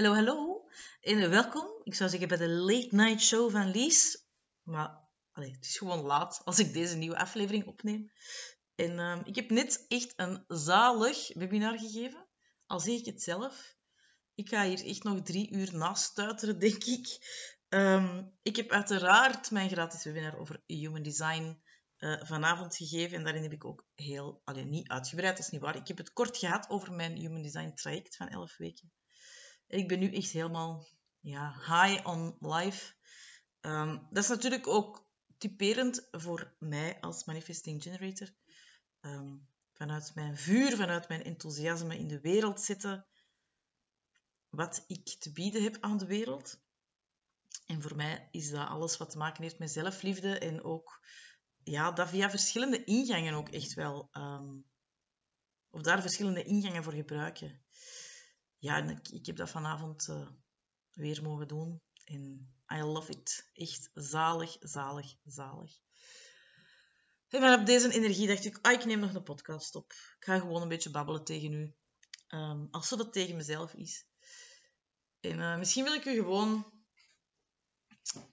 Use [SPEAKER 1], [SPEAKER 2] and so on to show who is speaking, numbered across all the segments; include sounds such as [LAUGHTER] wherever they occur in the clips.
[SPEAKER 1] Hallo, hallo en welkom. Ik zou zeggen bij de Late Night Show van Lies. Maar het is gewoon laat als ik deze nieuwe aflevering opneem. En ehm, ik heb net echt een zalig webinar gegeven. Al zeg ik het zelf. Ik ga hier echt nog drie uur naast stuiteren, [LAUGHS] denk ik. Ehm, ik heb uiteraard mijn gratis webinar over Human Design uh, vanavond gegeven. En daarin heb ik ook heel, alleen niet uitgebreid, dat is niet waar. Ik heb het kort gehad over mijn Human Design traject van 11 weken. Ik ben nu echt helemaal ja, high on life. Um, dat is natuurlijk ook typerend voor mij als manifesting generator. Um, vanuit mijn vuur, vanuit mijn enthousiasme in de wereld zetten. Wat ik te bieden heb aan de wereld. En voor mij is dat alles wat te maken heeft met zelfliefde en ook ja, dat via verschillende ingangen ook echt wel. Um, of daar verschillende ingangen voor gebruiken. Ja, ik, heb dat vanavond uh, weer mogen doen. En I love it. Echt zalig, zalig, zalig. En op deze energie dacht ik, ah, ik neem nog een podcast op. Ik ga gewoon een beetje babbelen tegen u. Um, als dat tegen mezelf is. En uh, misschien wil ik u gewoon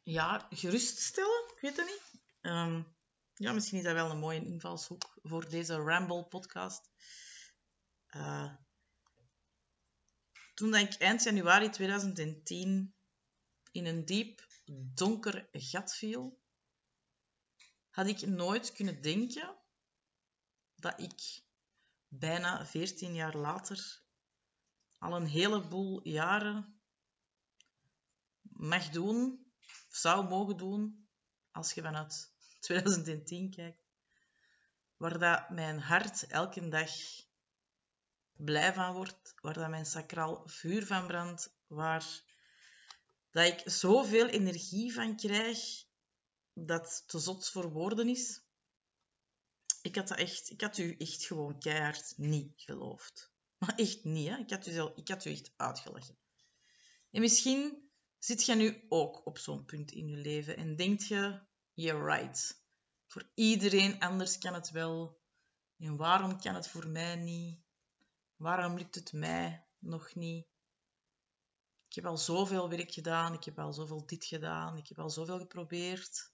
[SPEAKER 1] ja, geruststellen. Ik weet het niet. Um, ja, misschien is dat wel een mooie invalshoek voor deze Ramble-podcast. Uh, toen ik eind januari 2010 in een diep donker gat viel, had ik nooit kunnen denken dat ik bijna 14 jaar later al een heleboel jaren mag doen, zou mogen doen, als je vanuit [LAUGHS] 2010 kijkt, waar dat mijn hart elke dag blij van wordt, waar dat mijn sacraal vuur van brandt, waar dat ik zoveel energie van krijg dat te zot voor woorden is. Ik had, dat echt, ik had u echt gewoon keihard niet geloofd. [LAUGHS] Maar echt niet, hè? Ik, had u ik had u echt uitgelachen. En misschien zit je nu ook op zo'n punt in je leven en denkt je, you're right. Voor iedereen anders kan het wel. En waarom kan het voor mij niet? Waarom lukt het mij nog niet? Ik heb al zoveel werk gedaan, ik heb al zoveel dit gedaan, ik heb al zoveel geprobeerd.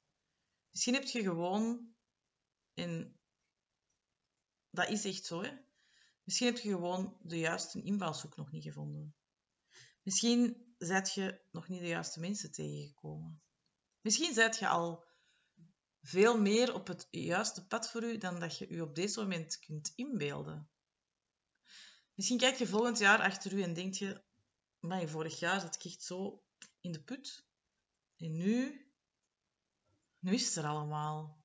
[SPEAKER 1] Misschien heb je gewoon, en dat is echt zo, hè? Misschien heb je gewoon de juiste invalshoek nog niet gevonden. Misschien zijt je nog niet de juiste mensen tegengekomen. Misschien zijt je al veel meer op het juiste pad voor u dan dat je u op deze moment kunt inbeelden. Misschien kijk je volgend jaar achter u en denk je, maar vorig jaar zat ik echt zo in de put. En nu, nu is het er allemaal.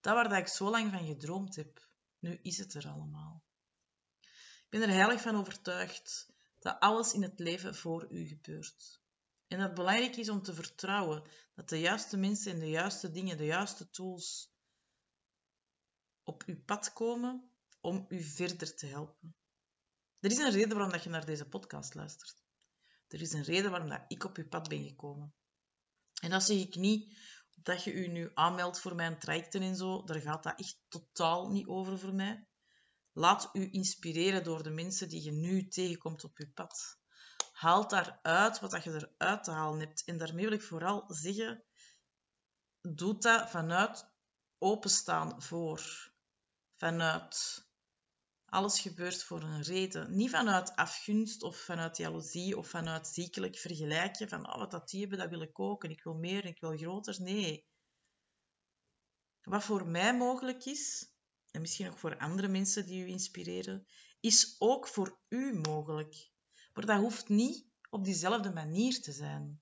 [SPEAKER 1] Dat waar dat ik zo lang van gedroomd heb, nu is het er allemaal. Ik ben er heilig van overtuigd dat alles in het leven voor u gebeurt. En dat het belangrijk is om te vertrouwen dat de juiste mensen en de juiste dingen, de juiste tools op uw pad komen om u verder te helpen. Er is een reden waarom dat je naar deze podcast luistert. Er is een reden waarom dat ik op uw pad ben gekomen. En dat zeg ik niet dat je u nu aanmeldt voor mijn trajecten en zo. Daar gaat dat echt totaal niet over voor mij. Laat u inspireren door de mensen die je nu tegenkomt op uw pad. Haal daaruit wat je eruit te halen hebt. En daarmee wil ik vooral zeggen, doe dat vanuit openstaan voor. Vanuit alles gebeurt voor een reden. Niet vanuit afgunst of vanuit jaloezie of vanuit ziekelijk vergelijken van oh, wat dat die hebben, dat wil ik ook en ik wil meer en ik wil groter. Nee. Wat voor mij mogelijk is, en misschien ook voor andere mensen die u inspireren, is ook voor u mogelijk. Maar dat hoeft niet op diezelfde manier te zijn.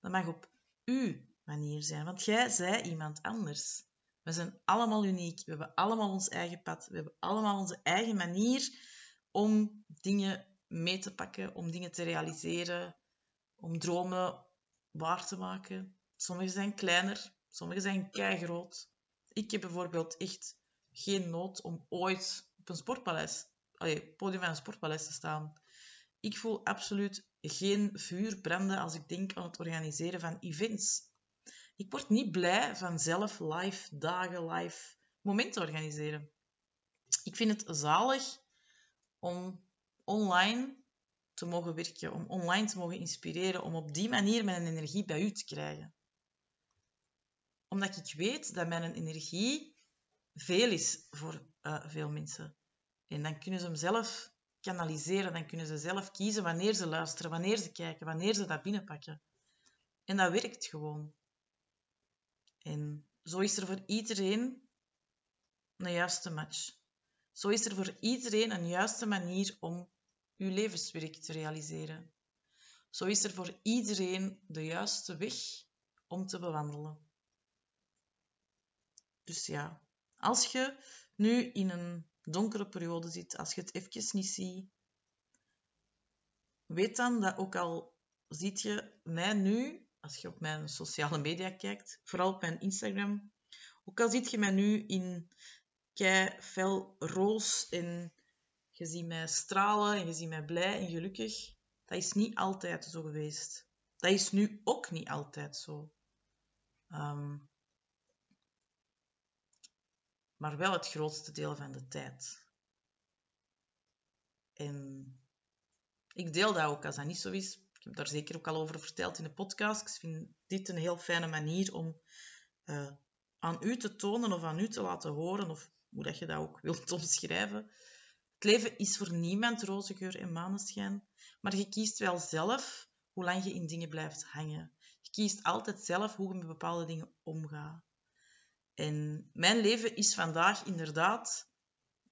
[SPEAKER 1] Dat mag op uw manier zijn, want jij zij iemand anders. We zijn allemaal uniek. We hebben allemaal ons eigen pad. We hebben allemaal onze eigen manier om dingen mee te pakken, om dingen te realiseren, om dromen waar te maken. Sommige zijn kleiner, sommige zijn keigroot. Ik heb bijvoorbeeld echt geen nood om ooit op een sportpaleis, allee, podium van een sportpaleis te staan. Ik voel absoluut geen vuur branden als ik denk aan het organiseren van events. Ik word niet blij van zelf live dagen, live momenten organiseren. Ik vind het zalig om online te mogen werken, om online te mogen inspireren, om op die manier mijn energie bij u te krijgen. Omdat ik weet dat mijn energie veel is voor uh, veel mensen. En dan kunnen ze hem zelf kanaliseren, dan kunnen ze zelf kiezen wanneer ze luisteren, wanneer ze kijken, wanneer ze dat binnenpakken. En dat werkt gewoon. En zo is er voor iedereen een juiste match. Zo is er voor iedereen een juiste manier om uw levenswerk te realiseren. Zo is er voor iedereen de juiste weg om te bewandelen. Dus ja, als je nu in een donkere periode zit, als je het even niet ziet, weet dan dat ook al ziet je mij nu, als je op mijn sociale media kijkt, vooral op mijn Instagram, ook al ziet je mij nu in kei fel roos en je ziet mij stralen en je ziet mij blij en gelukkig. Dat is niet altijd zo geweest. Dat is nu ook niet altijd zo. Ehm, maar wel het grootste deel van de tijd. En ik deel dat ook als dat niet zo is. Heb daar zeker ook al over verteld in de podcast. Ik vind dit een heel fijne manier om uh, aan u te tonen of aan u te laten horen, of hoe dat je dat ook wilt [LAUGHS] omschrijven. Het leven is voor niemand roze geur en maneschijn, maar je kiest wel zelf hoe lang je in dingen blijft hangen. Je kiest altijd zelf hoe je met bepaalde dingen omgaat. En mijn leven is vandaag inderdaad 80%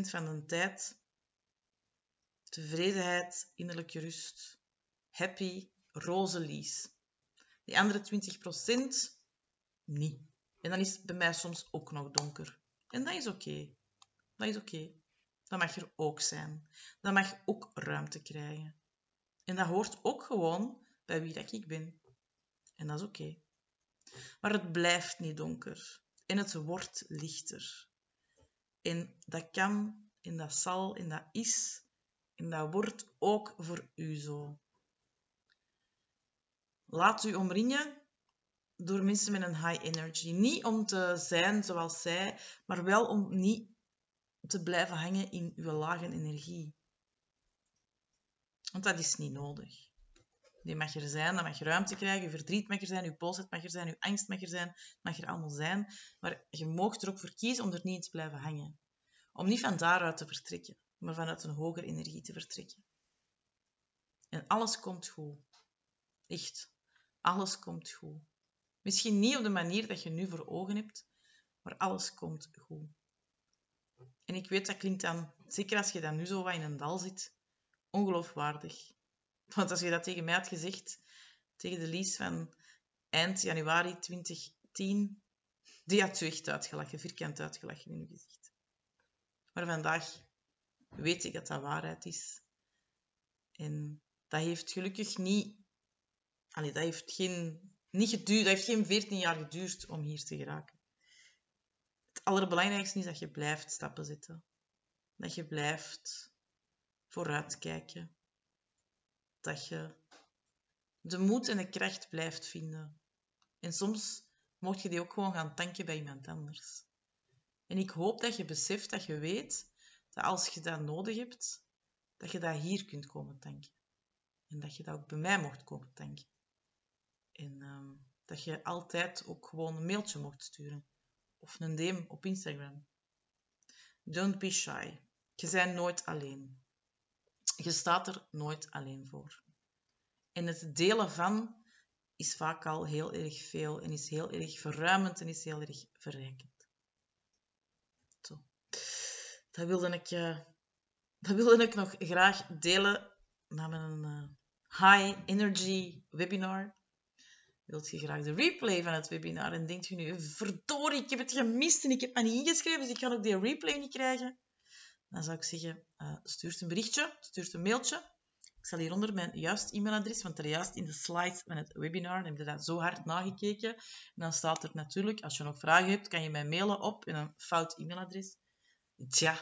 [SPEAKER 1] van de tijd tevredenheid, innerlijke rust, happy, roze lies. Die andere 20% niet. En dan is het bij mij soms ook nog donker. En dat is oké. Dat is oké. Dat mag er ook zijn. Dat mag ook ruimte krijgen. En dat hoort ook gewoon bij wie dat ik ben. En dat is oké. Maar het blijft niet donker. En het wordt lichter. En dat kan, en dat zal, en dat is, en dat wordt ook voor u zo. Laat u omringen door mensen met een high energy. Niet om te zijn zoals zij, maar wel om niet te blijven hangen in uw lage energie. Want dat is niet nodig. Die mag er zijn, dat mag ruimte krijgen. Je verdriet mag er zijn, je boosheid mag er zijn, je angst mag er zijn. Mag er allemaal zijn. Maar je mag er ook voor kiezen om er niet in te blijven hangen. Om niet van daaruit te vertrekken, maar vanuit een hogere energie te vertrekken. En alles komt goed. Echt. Alles komt goed. Misschien niet op de manier dat je nu voor ogen hebt, maar alles komt goed. En ik weet, dat klinkt dan, zeker als je dan nu zo wat in een dal zit, ongeloofwaardig. Want als je dat tegen mij had gezegd, tegen de Lies van eind januari 2010, die had je echt uitgelachen, vierkant uitgelachen in je gezicht. Maar vandaag weet ik dat dat waarheid is. En dat heeft gelukkig niet... Allee, dat heeft geen niet geduurd, dat heeft geen 14 jaar geduurd om hier te geraken. Het allerbelangrijkste is dat je blijft stappen zetten. Dat je blijft vooruitkijken. Dat je de moed en de kracht blijft vinden. En soms mocht je die ook gewoon gaan tanken bij iemand anders. En ik hoop dat je beseft, dat je weet, dat als je dat nodig hebt, dat je dat hier kunt komen tanken. En dat je dat ook bij mij mocht komen tanken. En ehm, dat je altijd ook gewoon een mailtje mocht sturen. Of een DM op Instagram. Don't be shy. Je bent nooit alleen. Je staat er nooit alleen voor. En het delen van is vaak al heel erg veel en is heel erg verruimend en is heel erg verrijkend. Zo. Dat wilde ik, uh, dat wilde ik nog graag delen na mijn uh, high energy webinar wilt je graag de replay van het webinar en denkt je nu, verdorie, ik heb het gemist en ik heb me niet ingeschreven, dus ik kan ook die replay niet krijgen. Dan zou ik zeggen, uh, stuurt een berichtje, stuurt een mailtje. Ik zal hieronder mijn juist e-mailadres, want er juist in de slides van het webinar heb je dat zo hard nagekeken. En dan staat er natuurlijk, als je nog vragen hebt, kan je mij mailen op een fout e-mailadres. Tja,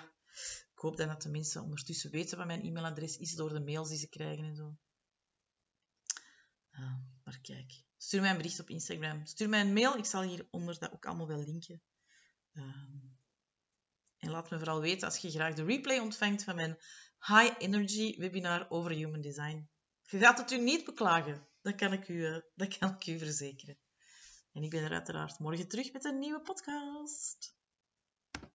[SPEAKER 1] ik hoop dat de mensen ondertussen weten wat mijn e-mailadres is door de mails die ze krijgen en zo. Uh, maar kijk, Stuur mij een bericht op Instagram. Stuur mij een mail. Ik zal hieronder dat ook allemaal wel linken. Ehm, en laat me vooral weten als je graag de replay ontvangt van mijn high energy webinar over human design. Je gaat het u niet beklagen. Dat kan ik u, eh, dat kan ik u verzekeren. En ik ben er uiteraard morgen terug met een nieuwe podcast.